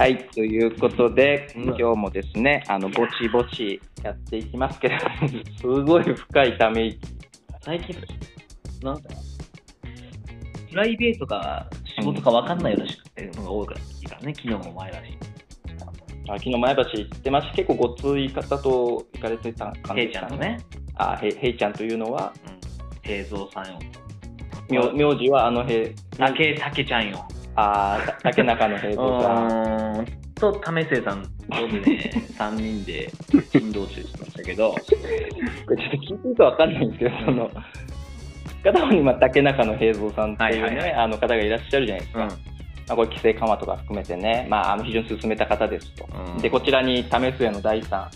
はい、ということで、うん今日もですね、あの、ぼちぼちやっていきますけど、すごい深いため息。最近、なんだプライベートか仕事か分かんないようなのが多いからいいからね、昨日も前だし。あ昨日前橋行ってまし結構ごつい方と行かれてた感じですかちゃんのね、あ、へへいちゃんというのは、うん、平蔵さんよ。名名字はあのへ、竹、竹ちゃんよ。あー、た竹中の平う蔵さん。と、為末さんとね、3人で振動中してましたけど、これちょっと聞いてるとわかんないんですけど、その、片方にまあ竹中の平蔵さんっていうね、はいはいはいあの方がいらっしゃるじゃないですか。うんまあ、これ規制緩和とか含めてね、まあ、あの非常に進めた方ですと。うんで、こちらに為末の第三、う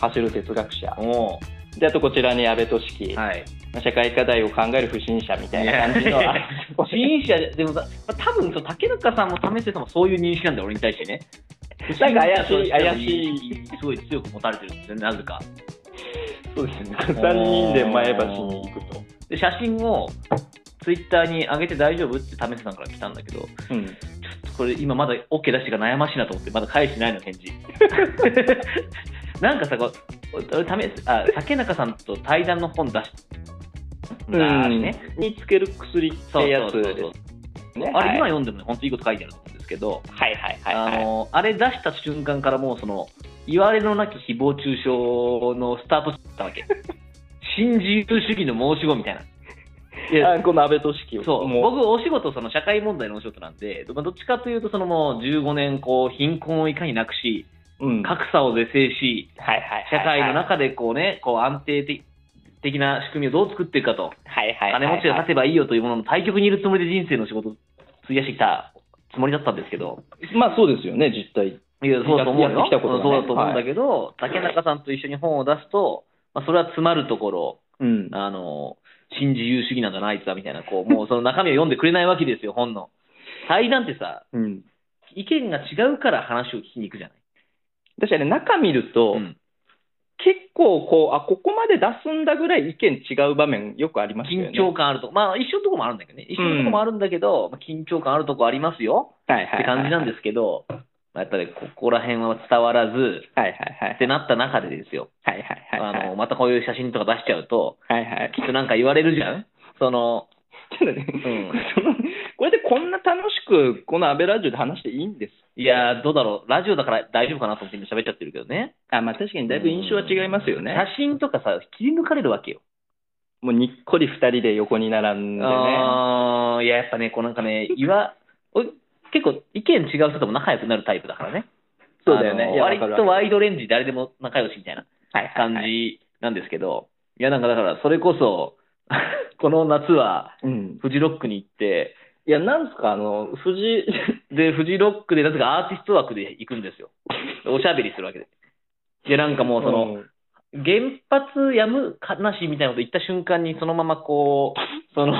走る哲学者。ん。おで、あとこちらに安倍俊樹、はい。まあ社会課題を考える不審者みたいな感じの。不審者で、でもさ、まあ多分そう竹中さんも為末さんもそういう認識なんだよ、俺に対してね。なんか怪しい怪しいすごい強く持たれてるんですよね、なぜか。そうですね。3人で前橋に行くと。で、写真をツイッターに上げて大丈夫って為末さんから来たんだけど、うん。ちょっとこれ今まだ OK 出してが悩ましいなと思って、まだ返してないの、返事。なんかさ、ため、あ、竹中さんと対談の本出し、だしね。につける薬ってやつそうそうそうですね。あれ、今はい読んでもね、本当いいこと書いてあると思うんですけど、はいはいはいはい。あの、あれ出した瞬間からもうその、言われのなき誹謗中傷のスタートしたわけ。新自由主義の申し子みたいな。いやあこの安倍俊樹をそう、も僕、お仕事、その社会問題のお仕事なんで、まあどっちかというと、そのもう15年、こう、貧困をいかになくし、う、うん、格差を是正し、はいはいはいはい社会の中でこうね、こう安定的的な仕組みをどう作っていくかと、はいはいはいはい金持ちが立てばいいよというものの対極にいるつもりで人生の仕事を費やしてきたつもりだったんですけど、まあそうですよね、実際。いや、そうだと思うよ。ねそうだと思うんだけど、竹中さんと一緒に本を出すと、まあ、それは詰まるところ、うん。あの、新自由主義なんだな、あいつは、みたいな、こう、もう その中身を読んでくれないわけですよ、本の。対談ってさ、うん。意見が違うから話を聞きに行くじゃない。確かに中見ると、うん。結構こう、あ、ここまで出すんだぐらい意見違う場面よくありますよね。緊張感あるとこ、まあ一緒のとこもあるんだけどね、一緒のとこもあるんだけど、まあ緊張感あるとこありますよ。はいはいはいって感じなんですけど、まあやっぱりここら辺は伝わらず、はいはいはい。ってなった中でですよ、はいはいはいはい。あの、またこういう写真とか出しちゃうと、はいはい。きっとなんか言われるじゃん？その、ちょっとね、うん。そのこれでこんな楽しく、この安倍ラジオで話していいんですいやー、どうだろう、ラジオだから大丈夫かなと思って今喋っちゃってるけどね。あ、まあ確かにだいぶ印象は違いますよね。写真とかさ、切り抜かれるわけよ。もうにっこり二人で横に並んでね。あーいや、やっぱね、こうなんかね、いわ、俺結構意見違う人とも仲良くなるタイプだからね。そうだよね割とワイドレンジ誰でも仲良しみたいな感はい。じなんですけど、いや、なんかだから、それこそ、この夏は、うん。フジロックに行って、いや、なんすか、あの、藤、で、フジロックで、なぜかアーティスト枠で行くんですよ。おしゃべりするわけで。で、なんかもうその、うん原発やむかなしみたいなこと言った瞬間に、そのままこう、その、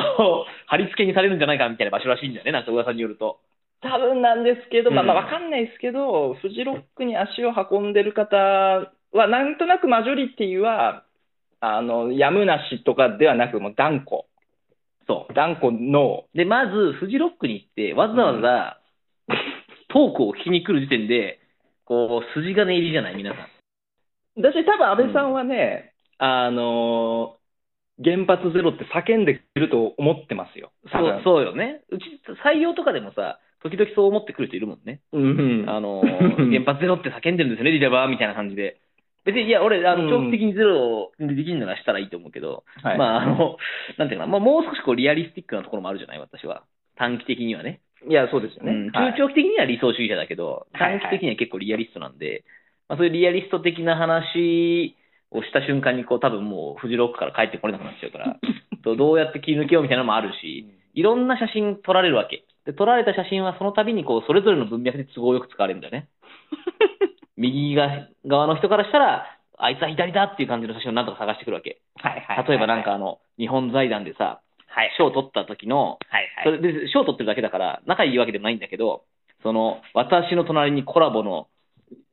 貼り付けにされるんじゃないかみたいな場所らしいんだよね、なんか噂によると。多分なんですけど、まあ、うんまあ、わかんないですけど、フジロックに足を運んでる方は、なんとなくマジョリティは、あの、やむなしとかではなく、もう断固。そう。断固の、で、まず、フジロックに行って、わざわざ、トークを聞きに来る時点で、こう、筋金入りじゃない、皆さん。私多分安倍さんはね、あの、原発ゼロって叫んでくると思ってますよ。そう、そうよね。うち、採用とかでもさ、時々そう思ってくる人いるもんね。うん。あの、原発ゼロって叫んでるんですよね、リレバーみたいな感じで。別に、いや、俺、あの、うん長期的にゼロでできるならしたらいいと思うけど、はいまあ、あの、なんていうかな、まあ、もう少しこう、リアリスティックなところもあるじゃない、私は。短期的にはね。いや、そうですよね。うん、はい中長期的には理想主義者だけど、はいはい短期的には結構リアリストなんで、まあ、そういうリアリスト的な話をした瞬間に、こう、多分もう、フジロックから帰ってこれなくなっちゃうから、とどうやって切り抜けようみたいなのもあるし、いろんな写真撮られるわけ。で、撮られた写真はその度に、こう、それぞれの文脈で都合よく使われるんだよね。右側の人からしたら、あいつは左だっていう感じの写真をなんとか探してくるわけ。はいはい。例えばなんかあの、日本財団でさ、賞を取った時の、はいそれで、賞を取ってるだけだから、仲いいわけでもないんだけど、その、私の隣にコラボの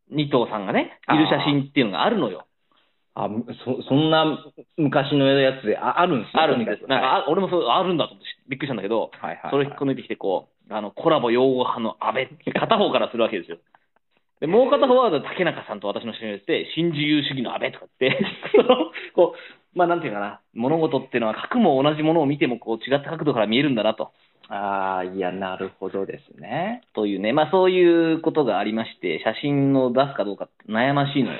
二頭さんがね、いる写真っていうのがあるのよ。あそそんな昔のやつでああるんですねあるんです。なんか、はあ俺もそう、あるんだと思ってびっくりしたんだけど、いはいはいそれを引っこ抜いてきて、こう、あの、コラボ擁護派の安倍、片方からするわけですよ。で、もう片方は竹中さんと私の親友で、新自由主義の安倍とかって、その、こう、まあなんていうかな、物事っていうのは角も同じものを見てもこう違った角度から見えるんだなと。ああ、いや、なるほどですね。というね、まあそういうことがありまして、写真を出すかどうか悩ましいのよ。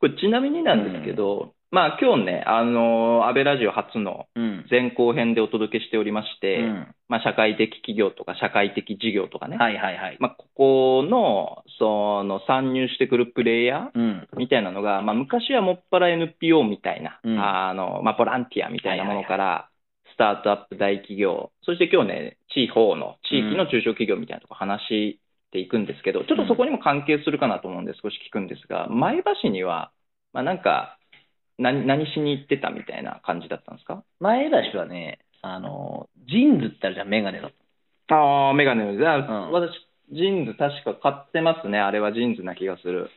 これちなみになんですけど、まあ今日ね、あの、安倍ラジオ初のうん。前後編でお届けしておりまして、うんまあ社会的企業とか社会的事業とかね、はいはいはい。まあここの、その参入してくるプレイヤー、うん。みたいなのが、まあ、昔はもっぱら NPO みたいな、うん。あのまあ、ボランティアみたいなものから、スタートアップ大企業、そして今日ね、地方の、地域の中小企業みたいなとこ話していくんですけど、ちょっとそこにも関係するかなと思うんで少し聞くんですが、前橋市には、まあ、なんか何、何しに行ってたみたいな感じだったんですか？前橋はね、あの、 JINSってあるじゃん、メガネの。ああ、メガネの、じゃあ、うん。私、 JINS確か買ってますね。あれは JINSな気がする。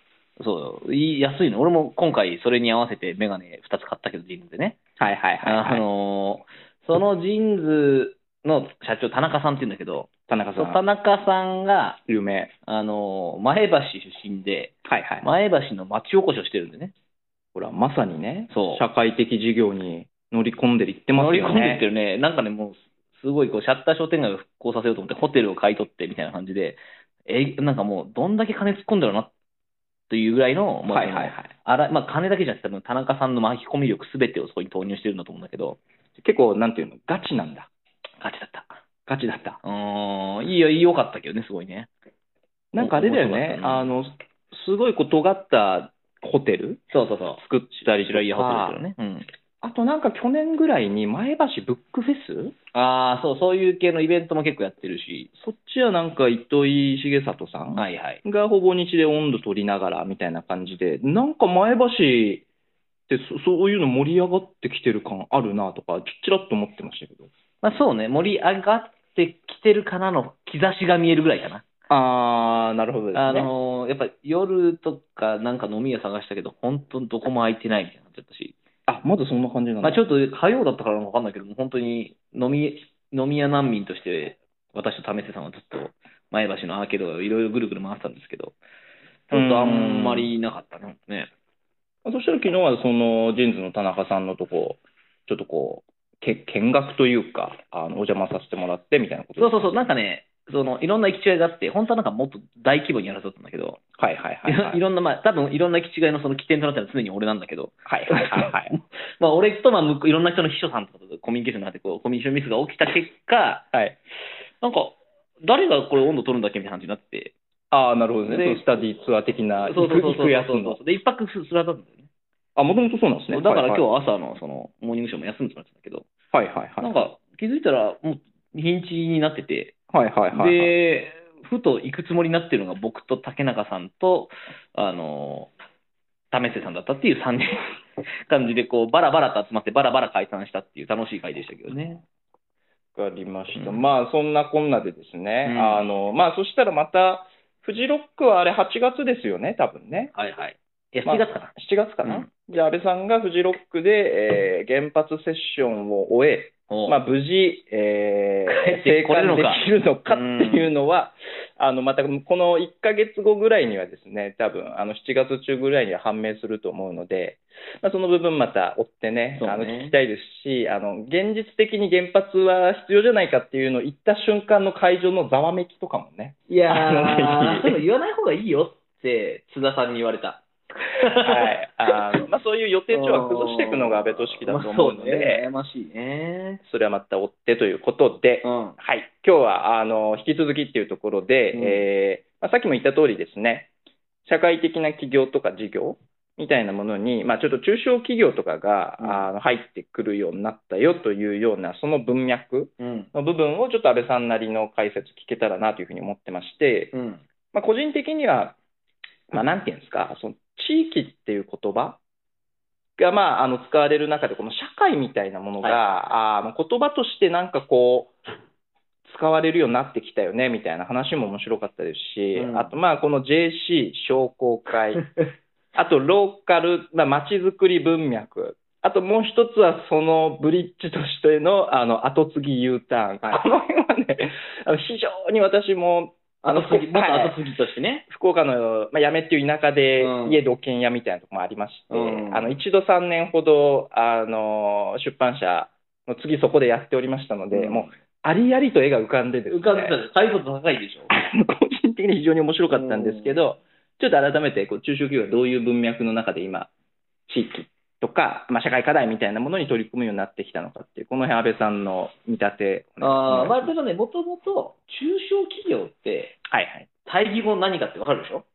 そう、いい安いの。俺も今回それに合わせてメガネ2つ買ったけど、 JINSでね。はいはいはい、あはい。のーその JINSの社長、田中さんって言うんだけど、田中さそう田ん、中さんが、有名。あのー前橋出身で、はいはい。前橋の町おこしをしてるんでね。ほら、まさにね、そう社会的事業に乗り込んでいってますよね。乗り込んでってるね。なんかね、もう、すごいこう、シャッター商店街を復興させようと思って、ホテルを買い取ってみたいな感じで、え、なんかもう、どんだけ金突っ込んだろうな、というぐらいの、まあはいはいはい。あら、まあ、金だけじゃなくて、多分田中さんの巻き込み力すべてをそこに投入してるんだと思うんだけど、結構、なんていうの、ガチなんだ。ガチだった。ガチだった。うーん、いいよ、良かったけどね、すごいね。なんかあれだよね面白かっ、たなあの、すごいこう尖ったホテルそうそうそう。作ったり白いホテルね。うん。あとなんか去年ぐらいに前橋ブックフェスああ、そう、そういう系のイベントも結構やってるし。そっちはなんか糸井重里さんはいはい。がほぼ日で温度取りながらみたいな感じで、なんか前橋ってそそういうの盛り上がってきてる感あるなとか、ちらっと思ってましたけど。まあそうね、盛り上がってきてるかなの兆しが見えるぐらいかな。あー、なるほどですね。あのーやっぱ夜とかなんか飲み屋探したけど、本当どこも空いてないみたいになっちゃったし。あ、まだそんな感じなんだ。まあちょっと火曜だったからわかんないけど、本当に飲み、飲み屋難民として、私と為末さんはずっと前橋のアーケードをいろいろぐるぐる回ってたんですけど、ちょっとあんまりなかったね。ねそしたら昨日はそのジーンズの田中さんのとこ、ちょっとこう、け見学というか、あのお邪魔させてもらってみたいなことそうそうそう、なんかね、そのいろんな行き違いがあって、本当はなんかもっと大規模にやらせたんだけど、はいはいはいはい。いろんな、まあ、多分いろんな行き違いのその起点となったのは常に俺なんだけど、はいはいはいはい。まあ、俺とまあいろんな人の秘書さんとかとコミュニケーションがあってこう、コミュニケーションミスが起きた結果、はい。なんか、誰がこれ温度取るんだっけみたいな感じになって、ああ、なるほどね。スタディツアー的な、そうそうそうそう行くやつの。で、一泊するはずだったんだよね。あ、もともとそうなんですね。だから今はい日朝のその、モーニングショーも休むつもりだったんだけど、はいはいはい。なんか気づいたらもう日にちになってて、はいはいはいはい。で、ふと行くつもりになってるのが僕と竹中さんと、あの、為末さんだったっていう3人 感じで、こう、バラバラと集まってバラバラ解散したっていう楽しい会でしたけどね。わかりました。うんまあ、そんなこんなでですね、うんあの、まあ、そしたらまた、フジロックはあれ8月ですよね、多分ね。はいはい。いや、まあ7月かな。7月かな。うんじゃあ、安倍さんがフジロックで、えー原発セッションを終え、まあ、無事、え帰ー、ってこれるのか。生還できるのかっていうのは、あの、また、この1ヶ月後ぐらいにはですね、多分、あの、7月中ぐらいには判明すると思うので、まあ、その部分また追ってね、ね。あの、聞きたいですし、あの、現実的に原発は必要じゃないかっていうのを言った瞬間の会場のざわめきとかもね、いやー、でも言わない方がいいよって、津田さんに言われた。はい。あの、まあ、そういう予定調は崩していくのが安倍俊樹だと思うので、まあそうね、悩ましいね。それはまた追ってということで、うん。はい、今日はあの引き続きっていうところで、うんえーまあ、さっきも言った通りですね、社会的な企業とか事業みたいなものに、まあ、ちょっと中小企業とかが、うんあの入ってくるようになったよというような、その文脈うん。の部分をちょっと安倍さんなりの解説聞けたらなというふうに思ってまして、うん。まあ、個人的には、まあ、なんていうんですか、その地域っていう言葉が、まあ、あの使われる中で、この社会みたいなものが、あの言葉としてなんかこう、使われるようになってきたよねみたいな話も面白かったですし、うんあと、まあ、この JC 商工会、あと、ローカル、まあ、街づくり文脈。あともう一つは、そのブリッジとしての、あの、後継ぎ U ターン。この辺はね、非常に私も後継ぎ、元はい後継ぎとしてね。福岡の、まあ、八女っていう田舎でうん。家土建屋みたいなとこもありまして、うん。あの一度3年ほどあの出版社の次そこでやっておりましたので、うん。もうありありと絵が浮かんでですね。浮かんでたら解像度高いでしょ。個人的に非常に面白かったんですけど、ちょっと改めてこう中小企業がどういう文脈の中で今、地域とか、まあ、社会課題みたいなものに取り組むようになってきたのかっていう、この辺、安倍さんの見立ておああ、まあ、願いしますでもね、もともと中小企業って、はいはい。対義語何かってわかるでしょ？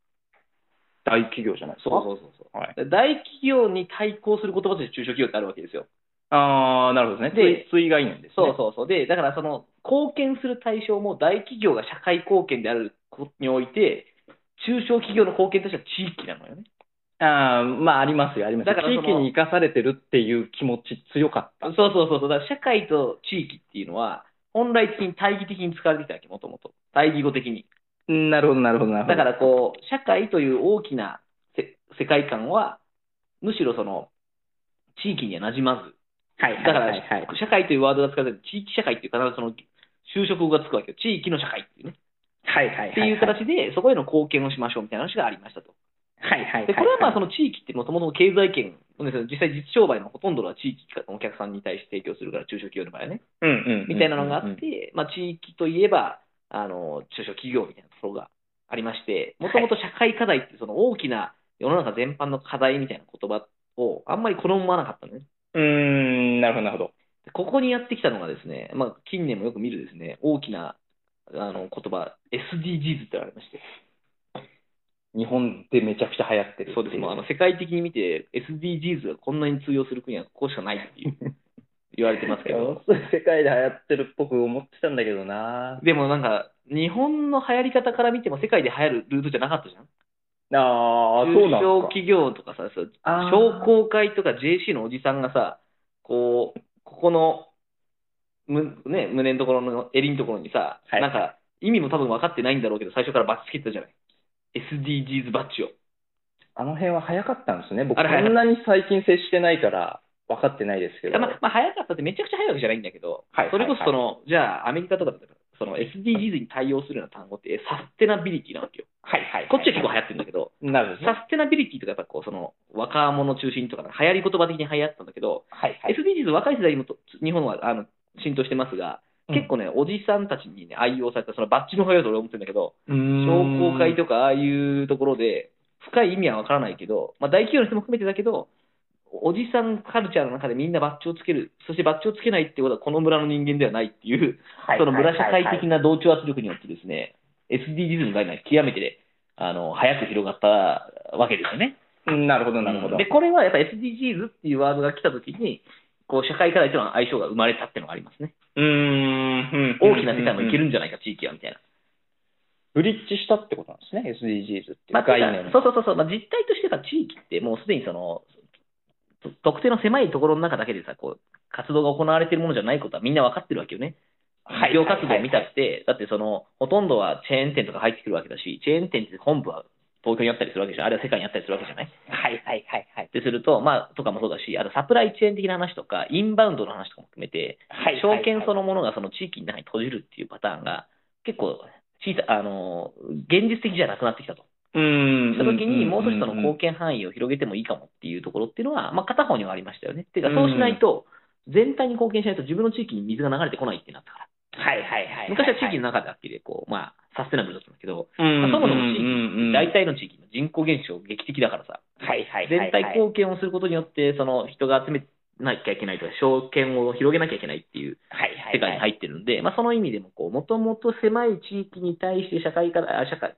大企業じゃないですか。そうそうそう。はい、で大企業に対抗する言葉として中小企業ってあるわけですよ。ああ、なるほどですね。で対対概念ですね。そうそうそう。で、だからその、貢献する対象も大企業が社会貢献であることにおいて、中小企業の貢献としては地域なのよね。ああ、まあ、ありますよ、ありますよ。だからその地域に生かされてるっていう気持ち強かった。そうそうそうそう。だから社会と地域っていうのは、本来的に対義的に使われてきたわけ、もともと。対義語的に。うんなるほど、なるほど、なるほど。だからこう、社会という大きなせ世界観は、むしろその、地域には馴染まず、はい、だから、はいはいはい社会というワードが使われて地域社会っていう必ずその、就職語がつくわけよ。地域の社会っていうね。はいはい。っていう形で、そこへの貢献をしましょうみたいな話がありましたと。はいはい。で、これはまあその地域ってもともと経済圏、実際実商売のほとんどは地域のお客さんに対して提供するから、中小企業の場合はね。うんうんみたいなのがあって、まあ地域といえば、あの、中小企業みたいなところがありまして、もともと社会課題ってその大きな世の中全般の課題みたいな言葉をあんまり好まなかったのね。うーん、なるほど、なるほど。でここにやってきたのがですね、まあ近年もよく見るですね、大きなあの言葉、SDGs ってありまして、日本でめちゃくちゃ流行ってるそうです、もうあの世界的に見て SDGs がこんなに通用する国はここしかないっていう 言われてますけど、世界で流行ってるっぽく思ってたんだけどなでもなんか、日本の流行り方から見ても世界で流行るルートじゃなかったじゃん。ああ、そう中なんですか。小企業とかさ、商工会とか JC のおじさんがさ、こう、ここの、むね、胸のところの襟のところにさ、はいなんか、意味も多分分かってないんだろうけど、最初からバッチつけてたじゃない。SDGs バッジを。あの辺は早かったんですね。僕、あれ早かったそんなに最近接してないから分かってないですけど。まあ、まあ、早かったってめちゃくちゃ早いわけじゃないんだけど、はいそれこそその、じゃあアメリカとかだったら、その SDGs に対応するような単語ってサステナビリティなわけよ。はいはい。こっちは結構流行ってるんだけど、なるほどね。サステナビリティとかやっぱこう、その、若者中心とか、流行り言葉的に流行ってたんだけど、はいはい。SDGs 若い世代にもと日本はあの浸透してますが、結構ね、おじさんたちにね、愛用された、そのバッジの方だと俺は思ってるんだけど、うん、商工会とかああいうところで、深い意味はわからないけど、まあ大企業の人も含めてだけど、おじさんカルチャーの中でみんなバッジをつける、そしてバッジをつけないってことはこの村の人間ではないっていう、はいその村社会的な。な同調圧力によってですね、SDGs の概念が極めて、あの、早く広がったわけですよね。うんなるほど、なるほど。で、これはやっぱ SDGs っていうワードが来たときに、こう、社会課題とのは相性が生まれたっていうのがありますね。うーんうん大きな世界もいけるうんんじゃないか、地域は、みたいな。ブリッジしたってことなんですね、SDGs っていうまあ。そうそうそうそう、まあ、実態としてさ、地域ってもうすでにその、と特定の狭いところの中だけでさ、こう、活動が行われているものじゃないことはみん。な分かってるわけよね。はい企業活動を見たって、だってその、ほとん。どはチェーン店とか入ってくるわけだし、チェーン店って本部は東京にあったりするわけじゃん。あるいは世界にあったりするわけじゃない？はいはいはいはい。ってすると、まあ、とかもそうだし、あとサプライチェーン的な話とか、インバウンドの話とかも含めて、はい証券そのものがその地域の中に閉じるっていうパターンが、結構小さ、あの、現実的じゃなくなってきたと。うーん。したときに、もう少しその貢貢献範囲を広げてもいいかもっていうところっていうのは、まあ、片方にはありましたよね。っていうか、そうしないと、全体に貢献しないと自分の地域に水が流れてこないってなったから。はいはいはい。昔は地域の中だけで、こう、まあ、サステナブルだったんだけど、うん、まあそもそも地域域、大体の地域の人口減少劇的だからさ、はいはいはい。全体貢献をすることによって、その人が集めなきゃいけないとか、証券を広げなきゃいけないっていう。世界に入ってるんで、まあ、その意味でも、こう、もともと狭い地域に対して社会から、あ社会、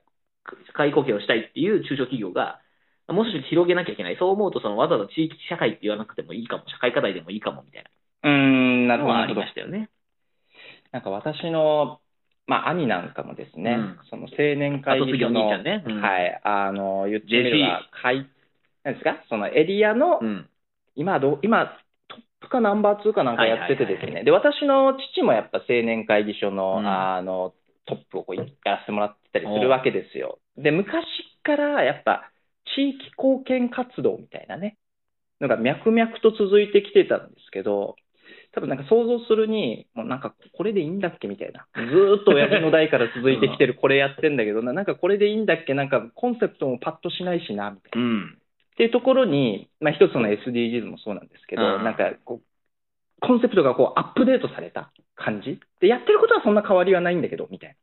社会貢献をしたいっていう中小企業が、もう少し広げなきゃいけない。そう思うと、そのわざわざ地域社会って言わなくてもいいかも、社会課題でもいいかもみたいうーん、ななるほど。ありましたよね。なんか私の、まあ、兄なんかもですね、うん。その青年会議所の、ね。うん。はい、あの、言ってみれば会、なんですか、そのエリアの、うん。今どう、今、トップかナンバー2かなんかやっててですはいはいはいね、で、私の父もやっぱ青年会議所の、うん。あの、トップをこうやらせてもらってたりするわけですよ。で、昔からやっぱ、地域貢献活動みたいなね、のが脈々と続いてきてたんですけど、多分なんか想像するに、もうなんかこれでいいんだっけみたいな。ずーっと親父の代から続いてきてるこれやってんだけどな、なんかこれでいいんだっけ？なんかコンセプトもパッとしないしな、みたいな。うん。っていうところに、まあ一つの SDGs もそうなんですけど、うんなんかこう、コンセプトがこうアップデートされた感じで、やってることはそんな変わりはないんだけど、みたい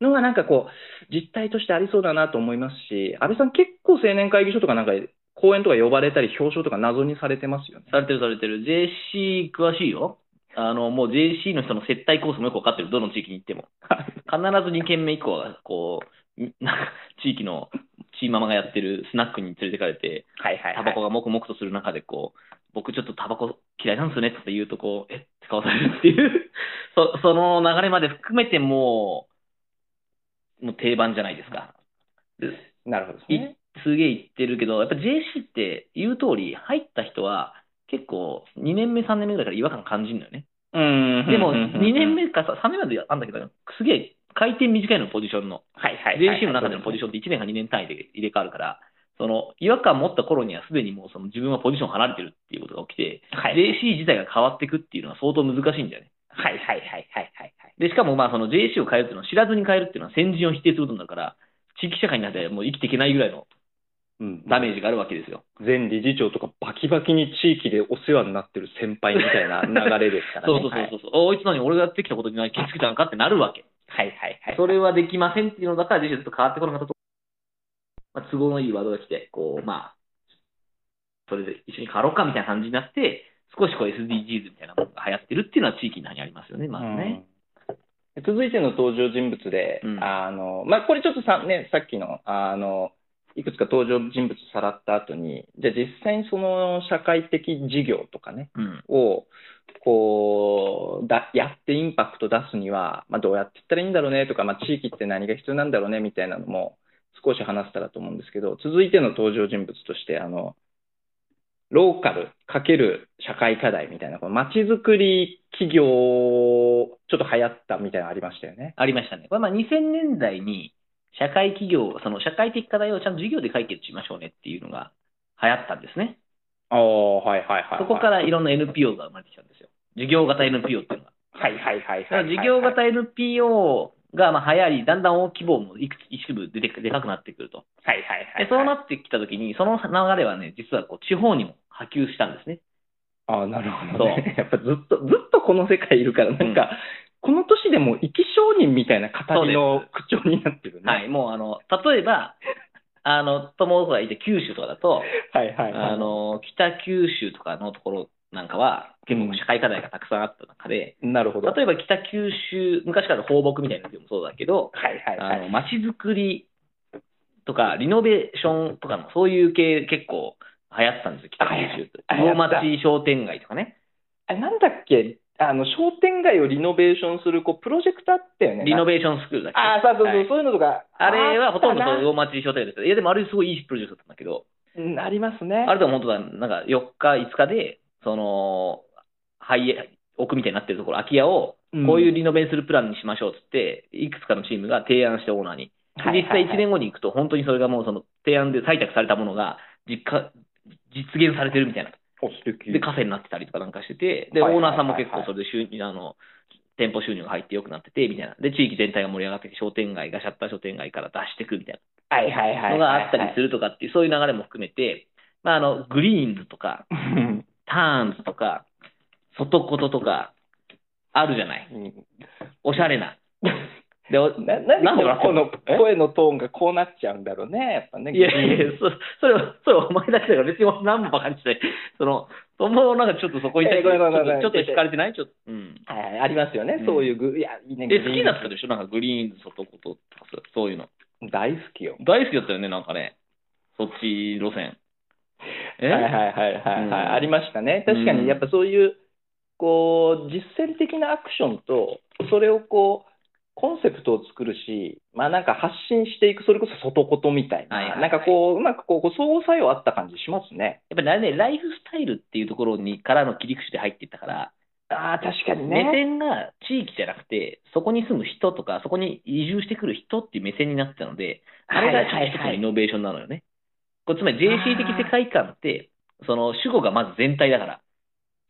なのがなんかこう、実態としてありそうだなと思いますし、安倍さん結構青年会議所とかなんか講演とか呼ばれたり表彰とか謎にされてますよね。されてるされてる。JC 詳しいよ。あの、もう JC の人の接待コースもよくわかってる。どの地域に行っても。必ず2軒目以降は、こう、んなんか、地域のチーママがやってるスナックに連れてかれて、はいはい、タバコがもくもくとする中で、こう、僕ちょっとタバコ嫌いなんですよねって言うと、こう、えって顔されるっていう、そその流れまで含めてもう、もう定番じゃないですか。でなるほどね。すげえ言ってるけど、やっぱ JC って言う通り、入った人は結構2年目、3年目ぐらいから違和感感じるのよね。うんでも2年目かさ3年目まであんだけど、すげえ回転短いのポジションの。はいはいはいはい JC の中でのポジションって1年か2年単位で入れ替わるから、その違和感持った頃にはすでにもうその自分はポジション離れてるっていうことが起きて、はい JC 自体が変わっていくっていうのは相当難しいんだよね。はいはいはいはいはいはい。で、しかもまあその JC を変えるっていうのは知らずに変えるっていうのは先人を否定することになるから、地域社会になってもう生きていけないぐらいのうんダメージがあるわけですよ。前理事長とかバキバキに地域でお世話になってる先輩みたいな流れですからね。そうそうそうそう。おいつ何俺がやってきたことにない気づけたのかってなるわけ。はいはいはい。それはできませんっていうのだから、実はちょっと変わってこなかったと。まあ、都合のいいワードが来て、こう、まあ、それで一緒に変わろうかみたいな感じになって、少しこう SDGs みたいなものが流行ってるっていうのは地域の中にありますよね、まずね。うん続いての登場人物で、うんあの、まあ、これちょっとさ、ね、さっきの、あの、いくつか登場人物さらった後に、じゃあ実際にその社会的事業とかね、うん。を、こう、だ、やってインパクト出すには、まあ、どうやっていったらいいんだろうねとか、まあ、地域って何が必要なんだろうねみたいなのも少し話せたらと思うんですけど、続いての登場人物として、あの、ローカルかける社会課題みたいな、この街づくり企業、ちょっと流行ったみたいなのありましたよね。ありましたね。これまあ2000年代に社会企業、その社会的課題をちゃんと授業で解決しましょうねっていうのが流行ったんですね。ああ、はいはいはい、はい。そこからいろんな NPO が生まれてきたんですよ。事業型 NPO っていうのが。はいはいはいはい、だから事業型 NPO がまあ流行り、だんだん大規模もいくつ一部でででかくなってくると。はいはいはい、でそうなってきたときに、その流れはね、実はこう地方にも波及したんですね。ああ、なるほど、ね。やっぱずっと、ずっとこの世界いるから、なんか、この年でも生き証人みたいな語りの口調になってるね。はい、もうあの、例えば、あの、友がいて九州とかだと、はいはいはい。あの、北九州とかのところなんかは、結構社会課題がたくさんあった中で、なるほど。例えば北九州、昔から放牧みたいなのもそうだけど、はいはいはい。あの、街づくりとか、リノベーションとかの、そういう系結構流行ったんですよ、北九州って。はいはい魚町商店街とかね。あなんだっけあの、商店街をリノベーションする、こう、プロジェクトあったよね。リノベーションスクールだっけ？ああ、そうそうそう、はいそういうのとか。あれはほとんどあったそう魚町商店街ですよ。いや、でもあれすごいいいプロジェクトだったんだけど、なうんありますね。あれでも本当だ、なんか4日、5日で、その、廃屋みたいになってるところ、空き家を、うんこういうリノベするプランにしましょうっつって、いくつかのチームが提案してオーナーに。実際1年後に行くと、本当にそれがもうその提案で採択されたものが実家、実現されてるみたいな。で、カフェになってたりとかなんかしてて、で、オーナーさんも結構それで収入、あの、店舗収入が入って良くなってて、みたいな。で、地域全体が盛り上がってきて、商店街がシャッター商店街から出してくみたいはいはいはいはい。なのがあったりするとかっていう、そういう流れも含めて、まあ、あの、グリーンズとか、る。ターンズとか、外こととか、あるじゃない。うんおしゃれな。で、おななんでなんでこの？声のトーンがこうなっちゃうんだろうね、やっぱね。いやいやそそれは、それはお前だけだから別に俺何もバカにしてない。その、友なんかちょっとそこに対してちょっと惹かれてない？ちょっと、うん。ありますよね、うんそういうグ、いや、いいね。え、好きだったでしょ？なんかグリーンズ、外こととかさそういうの。大好きよ。大好きだったよね、なんかね。そっち路線。え？はいはいはいはい、はいうんありましたね。確かうんにやっぱそういう、こう、実践的なアクションと、それをこう、コンセプトを作るし、まあなんか発信していく、それこそ外ことみたいな、はいはいはいなんかこう、うまくこう、相互作用あった感じしますね。やっぱりね、ライフスタイルっていうところにからの切り口で入っていったから、ああ、確かに目ね。線が地域じゃなくて、そこに住む人とか、そこに移住してくる人っていう目線になってたので、あれがはいはいはい一つのイノベーションなのよね。これつまり JC 的世界観って、その主語がまず全体だから。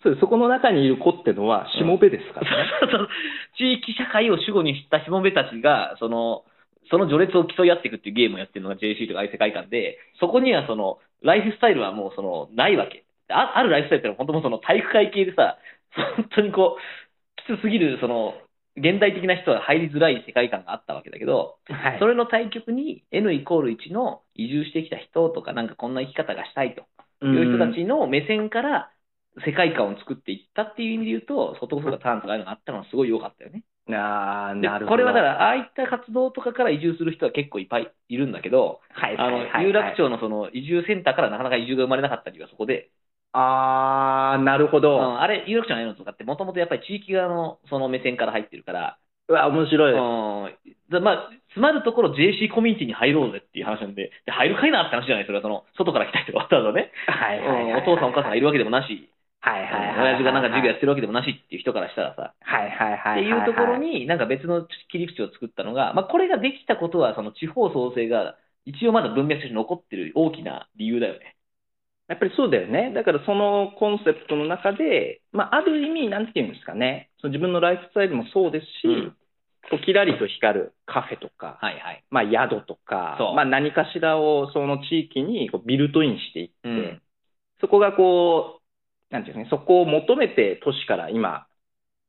そうそこの中にいる子ってのは、しもべですからね。その地域社会を主語にしたしもべたちが、その、その序列を競い合っていくっていうゲームをやってるのが JC とかああいう世界観で、そこにはその、ライフスタイルはもうその、ないわけ。ああるライフスタイルってのは本当もうその体育会系でさ、本当にこう、きつすぎる、その、現代的な人は入りづらい世界観があったわけだけど、はいそれの対極に N イコール1の移住してきた人とか、なんかこんな生き方がしたいという人たちの目線から世界観を作っていったっていう意味で言うと、外こそがターンとかああいうのがあったのはすごい良かったよね。う んあなるほど。これはだから、ああいった活動とかから移住する人は結構いっぱいいるんだけど、はいあのはいはいはい有楽町のその移住センターからなかなか移住が生まれなかった理由はそこで、あー、なるほど。うんあれ、有楽町ののとかって、もともとやっぱり地域側のその目線から入ってるから、うわ、面白い。うんだまあ、つまるところ JC コミュニティに入ろうぜっていう話なんで、で入るかいなって話じゃない、それはその外から来た人がわざわざね、はいはいお父さんお母さんがいるわけでもなし、はいはいはい。親父がなんか授業やってるわけでもなしっていう人からしたらさ、はいはいはい。っていうところ、に、なんか別の切り口を作ったのが、まあ、これができたことは、その地方創生が一応まだ文脈として残ってる大きな理由だよね。やっぱりそうだよね。だからそのコンセプトの中で、まあ、ある意味、なんていうんですかね、その自分のライフスタイルもそうですし、うんこうキラリと光るカフェとか、はいはい。まあ、宿とかそう、まあ、何かしらをその地域にこうビルトインしていって、うんそこがこう、なんていうね、そこを求めて都市から今、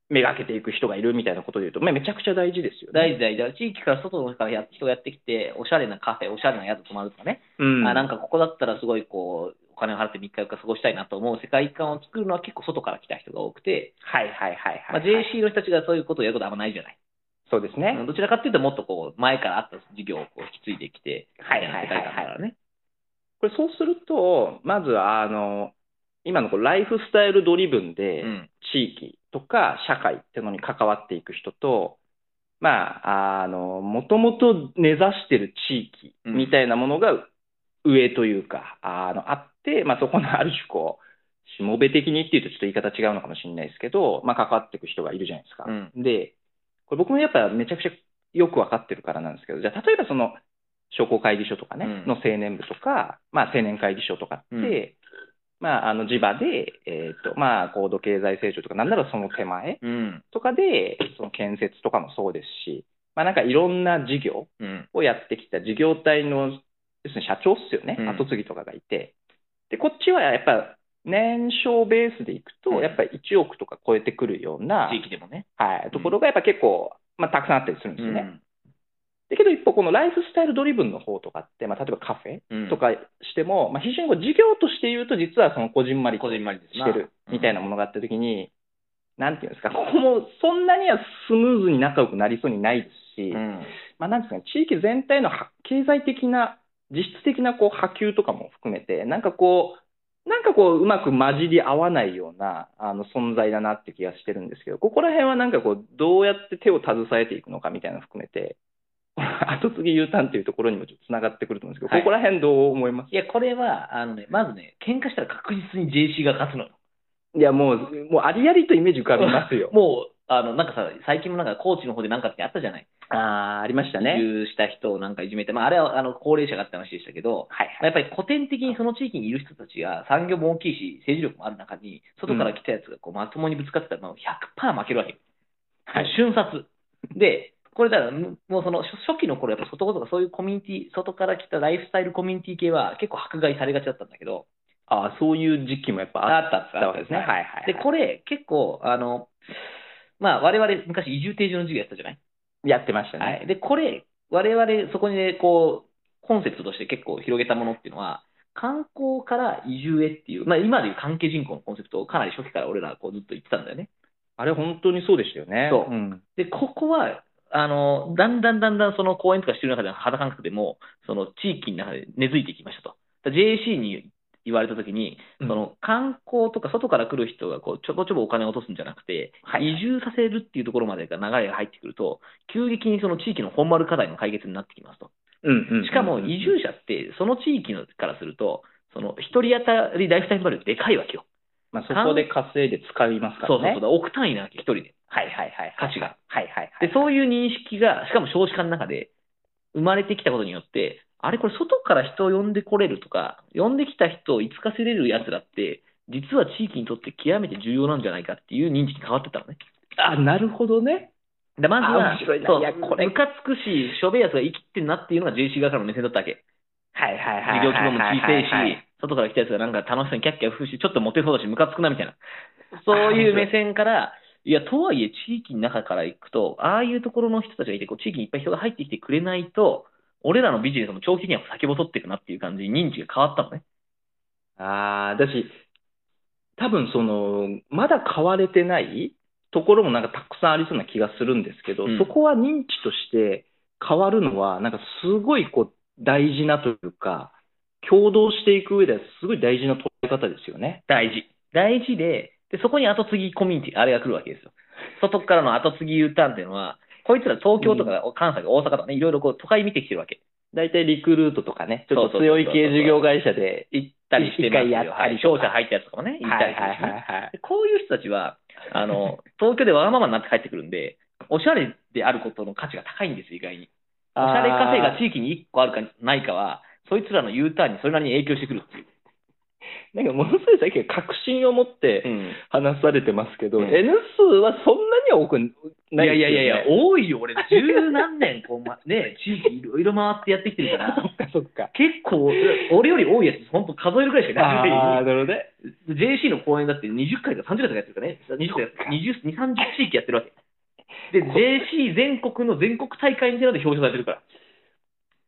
めがけていく人がいるみたいなことでいうと、まあめちゃくちゃ大事ですよね。大事大事地域から外の方からや人がやってきて、おしゃれなカフェ、おしゃれな宿泊まるとかね、うん。あなんかここだったらすごいこう、お金を払って3日4日過ごしたいなと思う世界観を作るのは結構外から来た人が多くて、はいはいはいまあ、はい、はい。JC の人たちがそういうことをやることはあんまないじゃない。そうですね。どちらかっていうともっとこう、前からあった事業をこう引き継いできて、はいはいはいはい。これそうすると、まずあの、今のこうライフスタイルドリブンでうん。地域とか社会っていうのに関わっていく人と、まあ、あの、もともと根ざしてる地域みたいなものが上というか、あの、あって、まあそこのある種こう、しもべ的にっていうとちょっと言い方違うのかもしれないですけど、まあ関わっていく人がいるじゃないですか。うん。で、これ僕もやっぱめちゃくちゃよくわかってるからなんですけど、じゃあ例えばその商工会議所とかね、うん。の青年部とか、まあ青年会議所とかって、うんまああの地場で、えっ、と、まあ高度経済成長とかなんならその手前うん。とかで、その建設とかもそうですし、まあなんかいろんな事業うん。をやってきた事業体の、要するに社長っすよね、うん後継ぎとかがいて、で、こっちはやっぱ年商ベースでいくと、うんやっぱり1億とか超えてくるような、地域でもね。はい、ところがやっぱ結構、まあ、たくさんあったりするんですよね。けど一方、このライフスタイルドリブンの方とかって、まあ、例えばカフェうんとかしても、まあ、非常にこう事業として言うと、実はそのこじんまりしてるみたいなものがあったときに、なんていうんですか、ここもそんなにはスムーズに仲良くなりそうにないですし、うん。まあ、なんですかね、地域全体のは経済的な、実質的なこう波及とかも含めて、なんかこう、なんかこう、うまく混じり合わないようなあの存在だなって気がしてるんですけど、ここら辺はなんかこう、どうやって手を携えていくのかみたいなの含めて、後継ぎ U ターンっていうところにもちょっとつながってくると思うんですけど、はいここら辺どう思います？いや、これは、あのね、まずね、喧嘩したら確実に JC が勝つのよ。いや、もう、もうありありとイメージ浮かびますよ。もう、あの、なんかさ、最近もなんか、高知の方でなんかってあったじゃない？ああ、ありました移ね。住した人をなんかいじめて、まあ、あれは、あの、高齢者がって話でしたけど、はいやっぱり古典的にその地域にいる人たちが産業も大きいし、政治力もある中に、外から来たやつがこうまともにぶつかってたら、もう100%負けるわけ。はい瞬殺。で、これだから、もうその初初期の頃、やっぱ外とかそういうコミュニティ、外から来たライフスタイルコミュニティ系は結構迫害されがちだったんだけど、ああ、そういう時期もやっぱあっあったたわけですね。はいはいはい。で、これ結構、あの、まあ、我々昔移住定住の授業やったじゃない？やってましたね。はい。で、これ、我々そこにね、こう、コンセプトとして結構広げたものっていうのは、観光から移住へっていう、まあ今でいう関係人口のコンセプトをかなり初期から俺らはこうずっと言ってたんだよね。あれ本当にそうでしたよね。そうんで、ここは、あの、だんだんだんだんその公園とかしてる中で肌感覚でも、その地域の中で根付いてきましたと。JAC に言われたときに、うんその観光とか外から来る人がこうちょこちょこお金を落とすんじゃなくて、はい移住させるっていうところまでが流れが入ってくると、急激にその地域の本丸課題の解決になってきますと。しかも移住者って、その地域のからすると、その一人当たりライフタイムバリューでかいわけよ。まあ、そこで稼いで使いますからね。そうそうそう、億単位なわけ、一人で。はいはいはい。価値が。はいはいはい。で、そういう認識が、しかも少子化の中で生まれてきたことによって、あれこれ外から人を呼んでこれるとか、呼んできた人をいつかせれる奴らって、実は地域にとって極めて重要なんじゃないかっていう認知に変わってったのね。あ、なるほどね。でまずは、そういやこれムカつくし、しょべえやつが生きてんなっていうのが JC 側からの目線だったわけ。はいはいはい事業規模も小さいし、外から来たやつがなんか楽しそうにキャッキャ吹くし、ちょっとモテそうだし、ムカつくなみたいな。そういう目線から、いや、とはいえ地域の中から行くと、ああいうところの人たちがいて、こう地域にいっぱい人が入ってきてくれないと、俺らのビジネスも長期的には先細っていくなっていう感じに認知が変わったのね。ああ、だし、多分その、まだ買われてないところもなんかたくさんありそうな気がするんですけど、うんそこは認知として変わるのは、なんかすごいこう大事なというか、共同していく上ではすごい大事な捉え方ですよね。大事。大事で、で、そこに後継ぎコミュニティ、あれが来るわけですよ。外からの後継ぎ U ターンっていうのは、こいつら東京とか関西とか大阪とかね、いろいろこう都会見てきてるわけ。大体リクルートとかね、ちょっと強い系事業会社で行ったりしてますよ。はい商社入ったやつとかもね、行ったりしてねはいはいはいはいでこういう人たちは、あの、東京でわがままになって帰ってくるんで、おしゃれであることの価値が高いんですよ、意外に。おしゃれカフェが地域に1個あるかないかは、そいつらの U ターンにそれなりに影響してくるっていう。なんかものすごい最近確信を持ってん。話されてますけど、うん N 数はそんなには多くないね。いやいやいやいや、多いよ、俺、十何年、こう、ま、ね、地域いろいろ回ってやってきてるから、そっかそっか。結構、俺より多いやつ、本当数えるぐらいしかああ、ない。なるほどね。JC の公演だって20回か30回とかやってるからね、20回か、20、2、30地域やってるわけ。で、JC 全国の全国大会みたいなので表彰されてるから。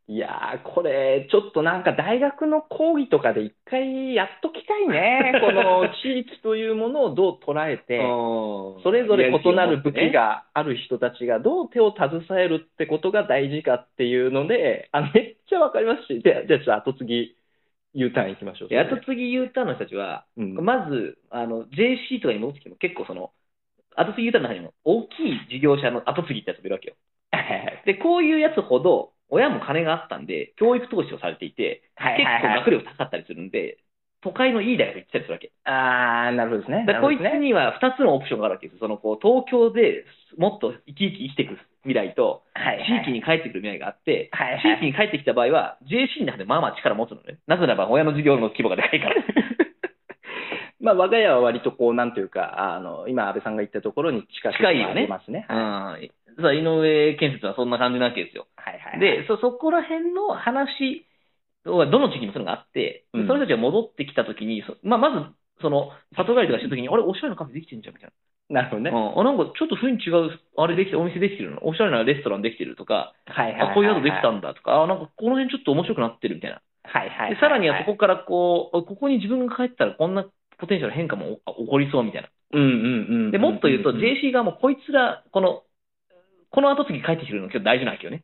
いやー、これ、ちょっとなんか大学の講義とかで一回やっときたいね。この地域というものをどう捉えて、そそれぞれ異なる武器がある人たちがどう手を携えるってことが大事かっていうので、あめっちゃわかりますし、でじゃあちょっと後継ぎ U ターン行きましょう。で後継ぎ U ターンの人たちは、うんまず、あの、JC とかに戻ってきても結構その、後継ぎ U ターンの中にも大きい事業者の後継ぎってやつもいるわけよ。で、こういうやつほど、親も金があったんで、教育投資をされていて、はい結構はいはい学力高かったりするんで、都会のいい大学行ってたりするわけ。あー、なるほどですね。だからこいつには2つのオプションがあるわけですよ。そのこう東京でもっと生き生き生きていく未来と、はいはい地域に帰ってくる未来があって、はいはい地域に帰ってきた場合は、JC の中でまあまあ力持つのね。なぜならば親の事業の規模がでかいから。まあ、我が家は割とこう、なんというか、あの、今、安倍さんが言ったところに近しい近いよねありますね。はいうん。さあ井上建設はそんな感じなわけですよ。はいはい。で、そ、そこら辺の話はどの地域にもそういうのがあって、うんその人たちが戻ってきたときに、そまあ、まず、その、里帰りとかしたときに、あれ、おしゃれなカフェできてんじゃんみたいなるほどね。な。うん。あ、なんかちょっと雰囲気違う、あれできて、お店できてるの？おしゃれなレストランできてるとか、はいはいはいはい。あ、こういう宿できたんだとか、あ、なんかこの辺ちょっと面白くなってるみたいな。はいはいはいはい。でさらにはそこからこう、ここに自分が帰ったらこんなポテンシャル変化も起こりそうみたいな。うんうんうん。で、もっと言うと、んん JC 側もこいつら、この、この後継ぎ帰ってきてるの今日大事なわけよね。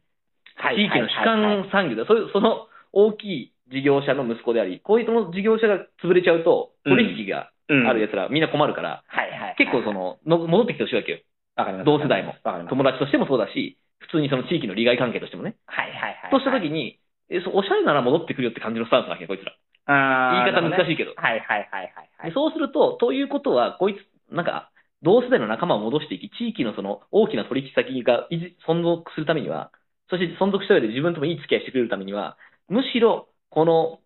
はい地域の主幹産業だ。そういう、その大きい事業者の息子であり、こういうその事業者が潰れちゃうと、うん取引がある奴らみんな困るから、はいはいはい。結構その、の戻ってきてほしいわけよ。わかります、同世代も。友達としてもそうだし、普通にその地域の利害関係としてもね。はいはいはい。としたときに、えそうおしゃれなら戻ってくるよって感じのスタンスなわけよ、こいつら。あー言い方難しいけど。はいはいはいはいはい。でそうすると、ということは、こいつ、なんか、同世代の仲間を戻していき、地域のその大きな取引先が存続するためには、そして存続した上で自分ともいい付き合いしてくれるためには、むしろ、この、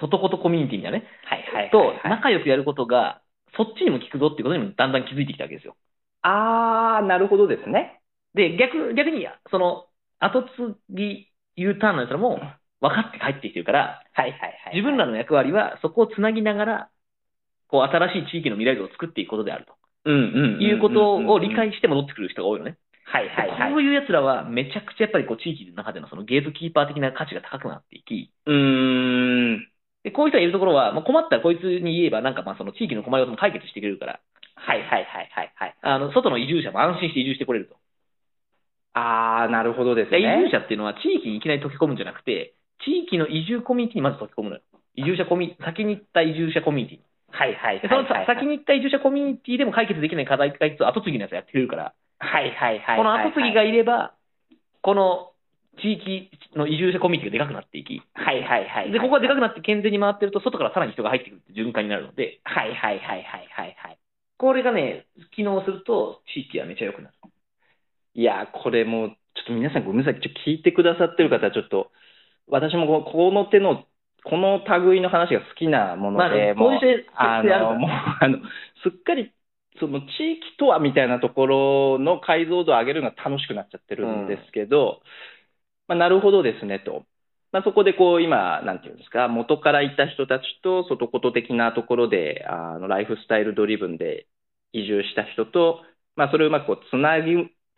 外ことコミュニティみたいなね、はいはいはいとはい。仲良くやることが、そっちにも効くぞっていうことにもだんだん気づいてきたわけですよ。あー、なるほどですね。で、逆、逆に、その、後継ぎ U ターンのやつらも分かって帰ってきてるから、はいはいはい。自分らの役割はそこをつなぎながら、こう、新しい地域の未来図を作っていくことであると。うんうんんんいうことを理解して戻ってくる人が多いのね。はいはいはい。こういう奴らはめちゃくちゃやっぱりこう地域の中でのそのゲートキーパー的な価値が高くなっていき、うーん。でこういう人がいるところは、まあ、困ったらこいつに言えばなんかまあその地域の困りごとも解決してくれるから、はいはいはいはいはい。あの、外の移住者も安心して移住してこれると。あー、なるほどですでね。移住者っていうのは地域にいきなり溶け込むんじゃなくて、地域の移住コミュニティにまず溶け込むのよ。移住者コミュ先に行った移住者コミュニティに。はいはいそのさ先に行った移住者コミュニティでも解決できない課題解決を後継ぎのやつがやってくれるから、はいはいはいはい。この後継ぎがいれば、この地域の移住者コミュニティがでかくなっていき、はいはいはい。で、ここがでかくなって健全に回ってると、外からさらに人が入ってくるって循環になるので、はいはいはいはいはいはい。これがね、機能すると、地域はめちゃ良くなる。いや、これもう、ちょっと皆さんごめんなさい。ちょっと聞いてくださってる方はちょっと、私もここの手のこの類の話が好きなものまあで、もうあの、もう、あの、すっかり、その地域とはみたいなところの解像度を上げるのが楽しくなっちゃってるんですけど、まあ、なるほどですねと。まあ、そこでこう今、なんていうんですか、元からいた人たちと外こと的なところで、あのライフスタイルドリブンで移住した人と、まあ、それをうまくこうつなぎ、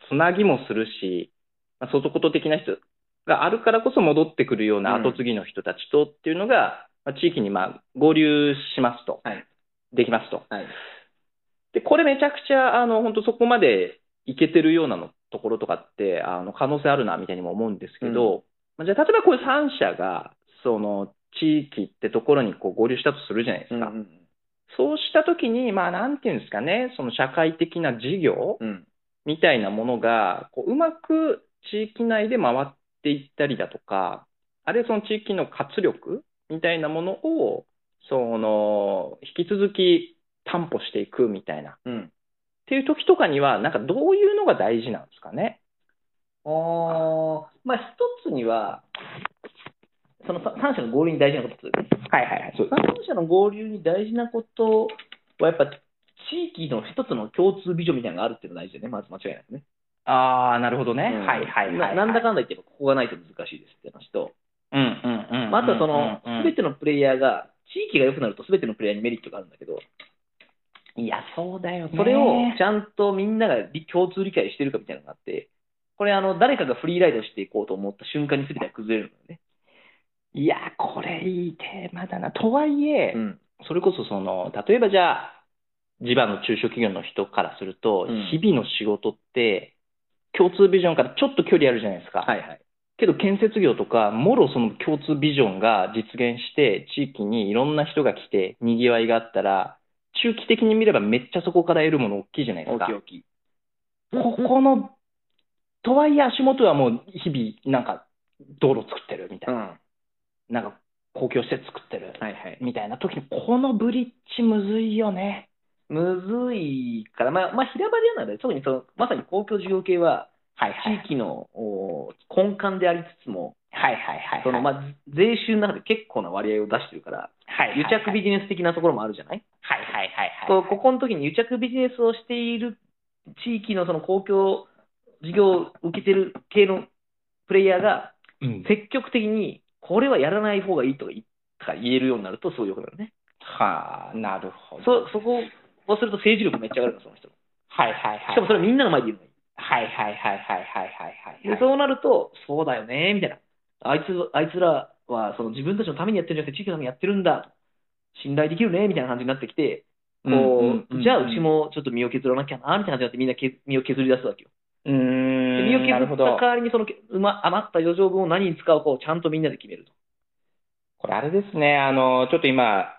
つなぎもするし、まあ、外こと的な人があるからこそ戻ってくるようなうん後継ぎの人たちとっていうのが、まあ、地域にまあ合流しますと、はいできますと。はい。で、これめちゃくちゃ、あの、本当そこまでいけてるようなのところとかって、あの、可能性あるな、みたいにも思うんですけど、まあじゃあ、例えばこういう3社が、その、地域ってところにこう合流したとするじゃないですか。うんそうしたときに、まあ、なんていうんですかね、その社会的な事業うん。みたいなものが、こううまく地域内で回っていったりだとか、あるいはその地域の活力みたいなものを、その、引き続き担保していくみたいな。っうん。ていう時とかには、なんかどういうのが大事なんですかね？あーまあ、一つには、そのさ三者の合流に大事なことですね。はいはいはい。三者の合流に大事なことは、やっぱ地域の一つの共通ビジョンみたいなのがあるっていうのが大事だよね、まず間違いなくね。ああ、なるほどね。うんはいはいはい、はい。ななんだかんだ言って、ここがないと難しいですって話と、うんうんあ、あとはその、すべてのプレイヤーが、地域が良くなるとすべてのプレイヤーにメリットがあるんだけど、いや、そうだよね。それをちゃんとみんなが理共通理解してるかみたいなのがあって、これあの、誰かがフリーライドしていこうと思った瞬間に全てが崩れるのよね。いや、これいいテーマだな。とはいえ、うん。それこそその、例えばじゃあ、地場の中小企業の人からすると、うん日々の仕事って、共通ビジョンからちょっと距離あるじゃないですか。はいはい。けど建設業とか、もろその共通ビジョンが実現して、地域にいろんな人が来て、賑わいがあったら、中期的に見ればめっちゃそこから得るもの大きいじゃないですか大きい。大きい。ここの、とはいえ足元はもう日々なんか道路作ってるみたいな。うん。なんか公共施設作ってるはいはい。みたいな時に、このブリッジむずいよね。むずいから、まあ、まあ、平場でやるなら、特にその、まさに公共事業系は、はいはい。地域のお根幹でありつつも、はいはいはい。その、まあ、税収の中で結構な割合を出してるから、はいはい癒着ビジネス的なところもあるじゃない？はいはいはいはい。こうここの時に癒着ビジネスをしている地域のその公共事業を受けてる系のプレイヤーがうん積極的にこれはやらない方がいいとか言とか言えるようになるとすごいよくなるね。はあ、なるほど。そそこをすると政治力めっちゃ上がるの、その人の。はいはいはい。しかもそれはみんなの前で言うのに。はいはいはいはいはいはいはい。でそうなると、そうだよね、みたいな。あいつあいつらはその自分たちのためにやってるんじゃなくて、地域のためにやってるんだ。信頼できるね、みたいな感じになってきて、こう、うんうんうんじゃあうちもちょっと身を削らなきゃな、みたいな感じになってみんなけ身を削り出すわけよ。うーん。で身を削った代。わりにそのま余った余剰分を何に使うかをちゃんとみんなで決めると。これあれですね、あの、ちょっと今、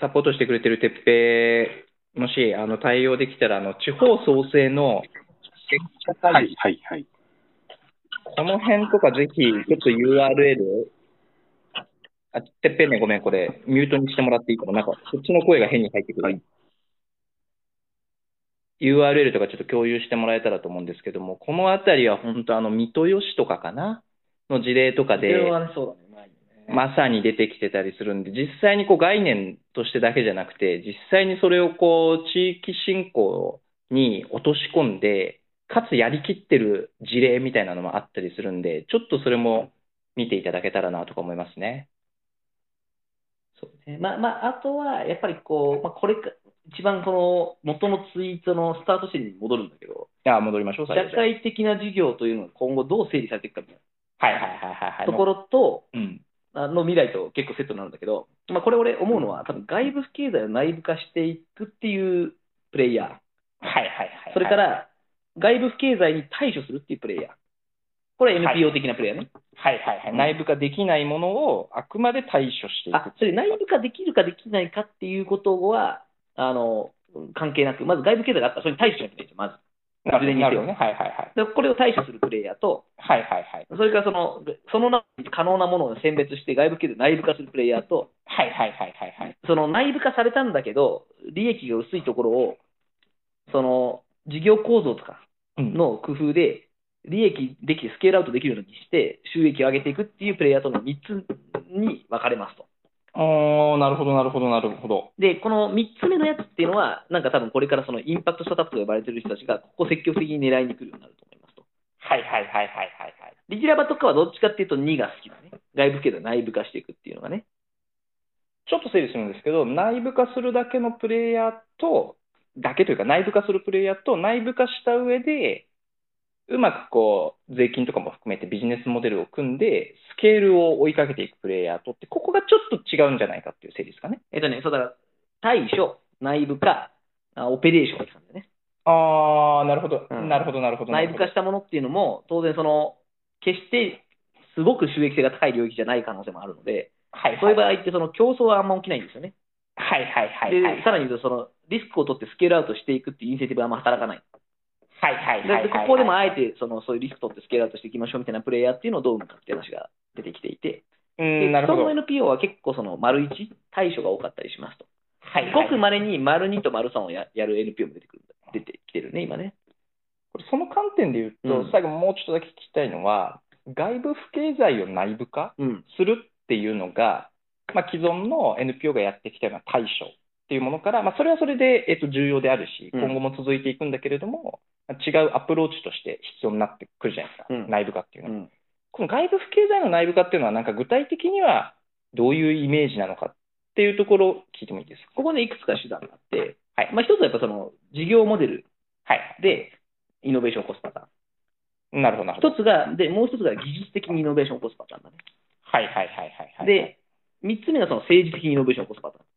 サポートしてくれてる鉄平、もし、あの、対応できたら、あの、地方創生の結果会議はい、はい、はい。この辺とかぜひ、ちょっと URL、あ、てっぺんね、ごめん、これ、ミュートにしてもらっていいかな。なんか、そっちの声が変に入ってくる。はい URL とかちょっと共有してもらえたらと思うんですけども、このあたりは本当、あの、三豊市とかかな？の事例とかで、ね、そうだね。うまさに出てきてたりするんで、実際にこう概念としてだけじゃなくて、実際にそれをこう地域振興に落とし込んで、かつやりきってる事例みたいなのもあったりするんで、ちょっとそれも見ていただけたらなとか思いますね。そうね。まあ、まあ、あとは、やっぱりこう、まあ、これか、一番この元のツイートのスタート地点に戻るんだけど、じゃあ戻りましょう、社会的な事業というのが今後どう整理されていくかみたいはいはいはいはいは。ないところと、うん。あの未来と結構セットになるんだけど、まあ、これ俺思うのは、多分外部経済を内部化していくっていうプレイヤー、はいはいはい。それか、ら外部経済に対処するっていうプレイヤー。これ NPO 的なプレイヤーね。はいはいはい。内部化できないものをあくまで対処していく。あ、それ内部化できるかできないかっていうことは、あの、関係なく、まず外部経済があったらそれに対処しなきゃいけないまず。なるほね。はいはいはい。でこれを対処するプレイヤーと、はいはいはい。それからその、その中に可能なものを選別して外部経済を内部化するプレイヤーと、はいはいはいはいはい。その内部化されたんだけど、利益が薄いところを、その事業構造とかうんの工夫で、利益できてスケールアウトできるようにして、収益を上げていくっていうプレイヤーとの3つに分かれますと。ああ、なるほど、なるほど、なるほど。で、この3つ目のやつっていうのは、なんか多分これからそのインパクトスタートアップと呼ばれてる人たちが、ここ積極的に狙いに来るようになると思いますと。はいはいはいはいはいはい。リキラバとかはどっちかっていうと2が好きだね。外部系で内部化していくっていうのがね。ちょっと整理するんですけど、内部化するだけのプレイヤーと、だけというか内部化するプレイヤーと内部化した上で、うまくこう、税金とかも含めてビジネスモデルを組んで、スケールを追いかけていくプレイヤーとって、ここがちょっと違うんじゃないかっていう整理ですかね。えっとね、そうだから、対処、内部化、あオペレーションって感じだね。ああ、なるほど、うんなるほど、なるほど。内部化したものっていうのも、当然その、決してすごく収益性が高い領域じゃない可能性もあるので、はい、そういう場合ってその競争はあんま起きないんですよね。はいはいはいはい。で、さらに言うと、その、リスクを取ってスケールアウトしていくっていうインセンティブがあんま働かない。はいはいはいではい。でここでもあえて、その、そういうリスク取ってスケールアウトしていきましょうみたいなプレイヤーっていうのをどう生むかっていう話が出てきていて、うでん、なるほど。既存の NPO は結構その、丸1、対処が多かったりしますと。はいごく稀に丸2と丸3をややる NPO も出てくる、出てきてるね、今ね。これその観点で言うと、うん最後もうちょっとだけ聞きたいのは、外部不経済を内部化うん。するっていうのが、まあ、既存の NPO がやってきたような対処っていうものから、まあ、それはそれで、えっと、重要であるし、うん今後も続いていくんだけれども、まあ違うアプローチとして必要になってくるじゃないですか、うん内部化っていうのは。うん。この外部不経済の内部化っていうのは、なんか具体的にはどういうイメージなのかっていうところを聞いてもいいですか。ここでいくつか手段があって、はいまあ、一つはやっぱその、事業モデルはい。で、イノベーションを起こすパターン。なるほど、なるほど。一つが、で、もう一つが技術的にイノベーションを起こすパターンだね。はいはいはいはいはい。で、三つ目がその政治的にイノベーションを起こすパターン。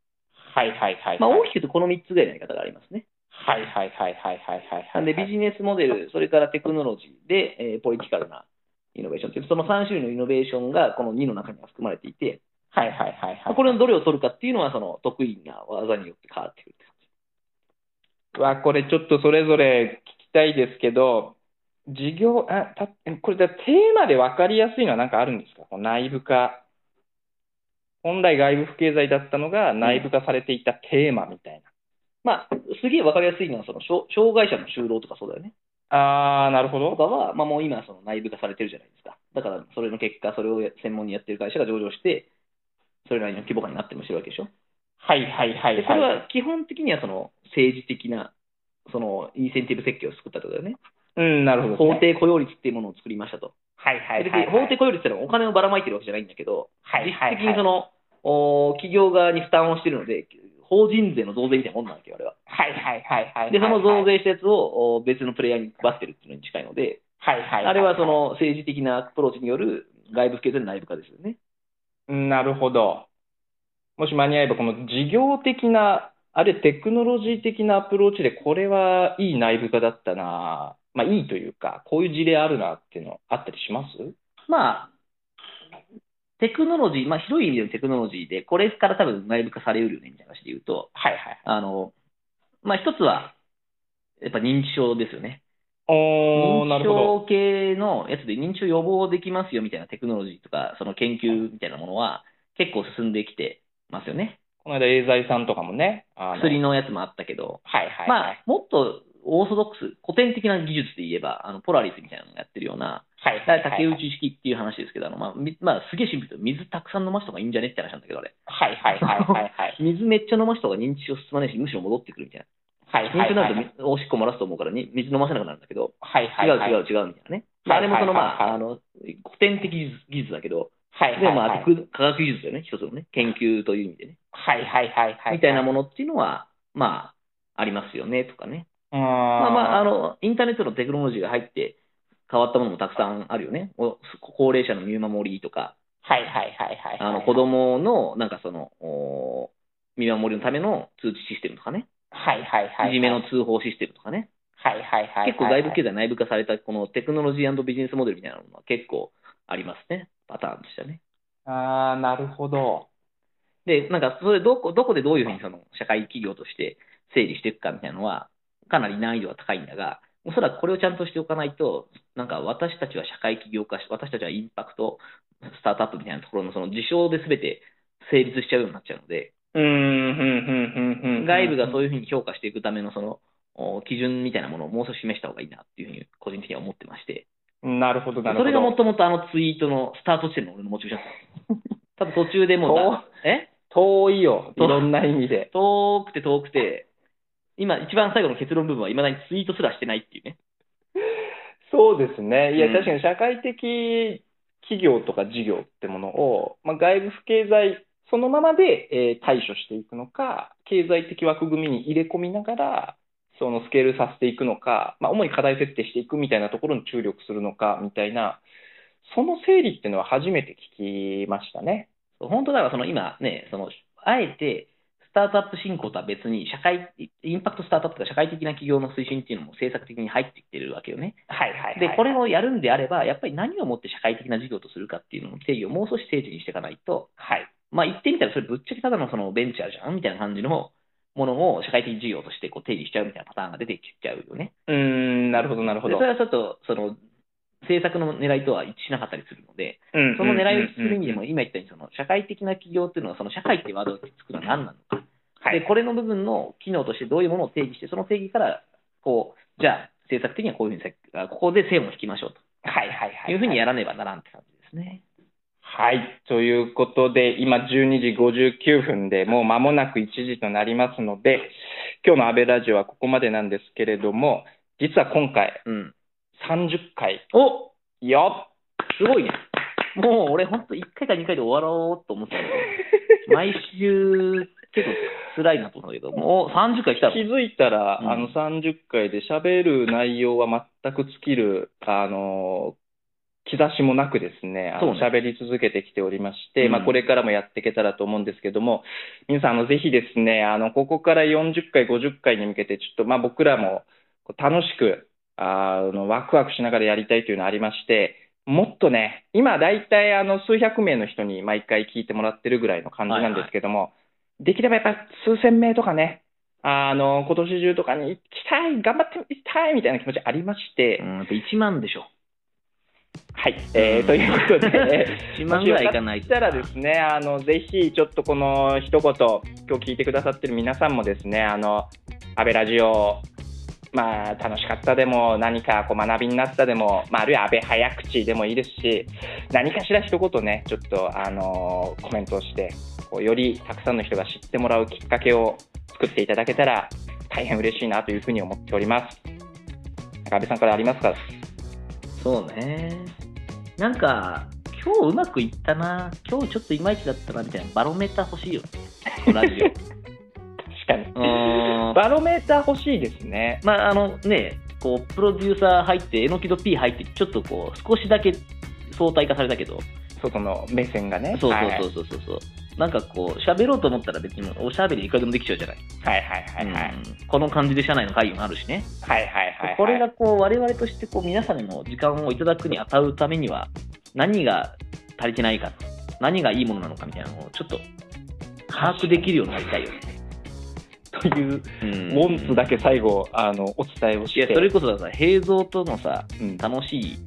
はいはいはいはい。まあ、大きく言うとこの三つぐらいのやり方がありますね。はいはいはいはいはいはいはい。なんで、ビジネスモデル、それからテクノロジーで、えーポリティカルなイノベーションという、その3種類のイノベーションがこの2の中には含まれていて、はいはいはいはい。これのどれを取るかっていうのは、その得意な技によって変わってくるって感じ。うわ、これちょっとそれぞれ聞きたいですけど、事業、あ、た、これだ、テーマで分かりやすいのは何かあるんですか？この内部化。本来外部不経済だったのが内部化されていたテーマみたいまあ、すげえわかりやすいのは、その障障害者の就労とかそうだよね。な。あー、なるほど。とかは、まあ、もう今、その内部化されてるじゃないですか。だから、それの結果、それを専門にやってる会社が上場して、それなりの規模感になってもしてるわけでしょ。はいはいはいで、これはい。は基本的にはその政治的な、そのインセンティブ設計を作ったってことだよね。うん、なるほどね、法定雇用率っていうものを作りましたと。はいはいではいはい。法定雇用率ってのはお金をばらまいてるわけじゃないんだけど、はいはいはい実質的にその、お企業側に負担をしてるので、法人税の増税みたいなもんなわけよ、あれは。はいはいはいはい。で、その増税。税したやつをお別のプレイヤーに配ってるっていうのに近いので、はいはい。あれはその政治的なアプローチによる外部不経済の内部化ですよね。なるほど。もし間に合えば、この事業的な、あるいはテクノロジー的なアプローチで、これはいい内部化だったな、まあいいというか、こういう事例あるなっていうのあったりします？まあ、テクノロジー、まあ広い意味でのテクノロジーで、これから多分内部化されうるよねみたいな話で言うと、はいはい。あの、まあ一つは、やっぱ認知症ですよね。お認知るほど。症系のやつで認知症予防できますよみたいなテクノロジーとか、その研究みたいなものは結構進んできてますよね。この間、エーザイさんとかもね、薬のやつもあったけど、はいはい、まはい。あ、もっとオーソドックス、古典的な技術で言えば、あのポラリスみたいなのがやってるような、はい竹内式っていう話ですけど、あのまあ、みまあ、すげえシンプルで水たくさん飲ました方がいいんじゃねって話なんだけど、あれ。はいはいはいはいはい。水めっちゃ飲ました方が認知症進まないし、むしろ戻ってくるみたいな。はいはいはい認知症になるとみおしっこ漏らすと思うからに水飲ませなくなるんだけど、はいはいはい。違う違う違うみたいなね。まああれもそのまあ、はいはいはいあの、古典的技術だけど、はいはいでもまあ、科学技術だよね、一つのね、研究という意味でね。はいはいはいはい。みたいなものっていうのは、まあ、ありますよね、とかね。まあまあ、あの、インターネットのテクノロジーが入って変わったものもたくさんあるよね。お高齢者の見守りとか、はいはいはいはい。あの、子供の、なんかその、お見守りのための通知システムとかね。はいはいはい。いじめの通報システムとかね。はいはいはい。結構外部経済内部化されたこのテクノロジービジネスモデルみたいなのは結構ありますね。パターンとしてはね。ああ、なるほど。で、なんか、それどこ、どこでどういうふうにその社会企業として整理していくかみたいなのは、かなり難易度は高いんだが、おそらくこれをちゃんとしておかないと、なんか私たちは社会起業家し、私たちはインパクトスタートアップみたいなところのその事象で全て成立しちゃうようになっちゃうので、うーん、ふんふんふんふん。外部がそういうふうに評価していくためのそのお基準みたいなものをもう少し示した方がいいなっていうふうに個人的には思ってまして、なるほど、なるほど。それがもともとあのツイートのスタート地点の俺のモチベーション多分途中でもうだ、え？遠いよ、いろんな意味で。遠くて遠くて、今一番最後の結論部分はいまだにツイートすらしてないっていうね。そうですね。いや、うん確かに社会的企業とか事業ってものを、まあ、外部不経済そのままで、えー対処していくのか、経済的枠組みに入れ込みながら、そのスケールさせていくのか、まあ、主に課題設定していくみたいなところに注力するのか、みたいな、その整理っていうのは初めて聞きましたね。そう本当だからその今ね、その、あえて、スタートアップ振興とは別に、社会、インパクトスタートアップとか社会的な企業の推進っていうのも政策的に入ってきてるわけよね。はいはいはい。で、これをやるんであれば、やっぱり何をもって社会的な事業とするかっていうのの定義をもう少し精緻にしていかないと、はい。まあ言ってみたらそれぶっちゃけただのそのベンチャーじゃんみたいな感じのものを社会的事業としてこう定義しちゃうみたいなパターンが出てきちゃうよね。うーん、なるほどなるほどでそ。れはちょっと、その、政策の狙いとは一致しなかったりするので、うんその狙いをする意味でも、うん今言ったように、その社会的な企業っていうのは、その社会っていうワードをつくのは何なのか。はいで、これの部分の機能としてどういうものを定義して、その定義から、こう、じゃあ、政策的にはこういうふうにさ、ここで線を引きましょうはいはいはい。というふうにやらねばならんって感じですね。はい。ということで、今12時59分で、もう間もなく1時となりますので、今日の安倍ラジオはここまでなんですけれども、実は今回うん。30回、お。よっすごいね。もう俺ほんと1回か2回で終わろうと思ってたけど、毎週結構辛いなと思うけど、もう30回来たの。気づいたら、うん。あの30回で喋る内容は全く尽きる、あの、兆しもなくですね、あのそうね。喋り続けてきておりまして、うん。まあこれからもやっていけたらと思うんですけども、皆さん、あの、ぜひですね、あの、ここから40回、50回に向けて、ちょっと、まあ僕らも楽しく、あの、ワクワクしながらやりたいというのがありまして、もっとね、今大体あの数百名の人に毎回聞いてもらってるぐらいの感じなんですけども、できればやっぱ数千名とかね、あの、今年中とかに行きたい、頑張っていきたいみたいな気持ちありまして、うん、やっぱ1万でしょ。はい、えー、ということで、1万ぐらいいかないたらですね、あの、ぜひ、ちょっとこの一言、今日聞いてくださってる皆さんもですね、あの、安倍ラジオ、まあ、楽しかったでも、何かこう学びになったでも、まあ、あるいは安倍早口でもいいですし、何かしら一言ね、ちょっと、あの、コメントをして、こうよりたくさんの人が知ってもらうきっかけを作っていただけたら、大変嬉しいなというふうに思っております。安倍さんからありますか？そうね。なんか、今日うまくいったな、今日ちょっといまいちだったなみたいなバロメーター欲しいよね、ラジオ。確かに。うん バロメーター欲しいですね。まあ、あのね、こう、プロデューサー入って、えのきと P 入って、ちょっとこう、少しだけ相対化されたけど、外の目線がね。そうはいそうそうそうそう。なんかこう、喋ろうと思ったら別におしゃべりいくらでもできちゃうじゃない。はいはいはいはい。うんこの感じで社内の会議もあるしね。はいはいはいはい。これがこう、我々としてこう、皆さんの時間をいただくにあたうためには、何が足りてないか、何がいいものなのかみたいなのをちょっと把握できるようになりたいよね。という、うんモンツだけ最後、あの、お伝えをして。いや、それこそさ、平蔵とのさ、うん楽しい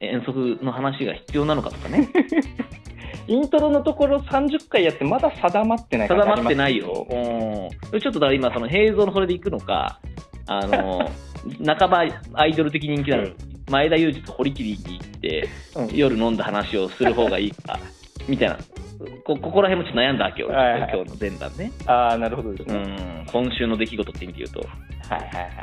遠足の話が必要なのかとかね。イントロのところ30回やって、まだ定まってない定まってないよ。うん。ちょっとだから今、その平蔵のそれで行くのか、あの、半ばアイドル的人気なの、うん前田裕二と堀切に行って、うん夜飲んだ話をする方がいいか、みたいな。こここら辺もちょっと悩んだわけよ、はいはい今日の前段ね。ああ、なるほどですうね。ん、今週の出来事って意味で言うと。はいはいはいはい。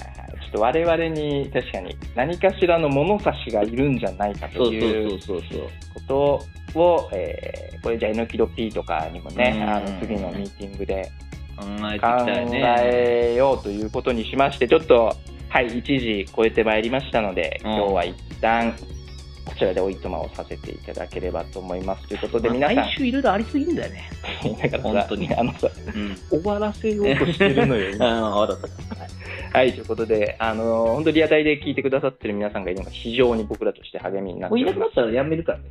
ちょっと我々に確かに何かしらの物差しがいるんじゃないかというそうそうそう。ことを、えーこれじゃあ、えのきど P とかにもね、うんあの次のミーティングで考えようということにしまして、ちょっと、はい、1時超えてまいりましたので、うん今日は一旦、こちらでおいとまをさせていただければと思います。ということで、皆さん、来週いろいろありすぎんだよね。だからさ本当にあのさ、うん。終わらせようとしてるのよ、今ああ、わかった。はい、ということで、あの本当リアタイで聞いてくださってる皆さんがいるのが非常に僕らとして励みになってもういおります。なくなったらやめるからね。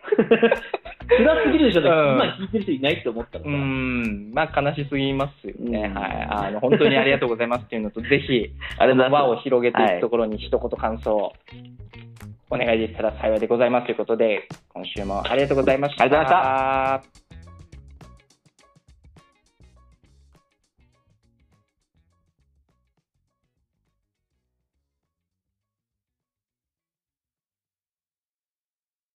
辛すぎるでしょ、うん今聞いてる人いないって思ったらうさ。ん、まあ悲しすぎますよね。うんはい。あの、本当にありがとうございますっていうのと、ぜひ、ありがとうございます輪を広げていくところに一言感想をお願いできたら幸いでございますということで、今週もありがとうございました。ありがとうございました。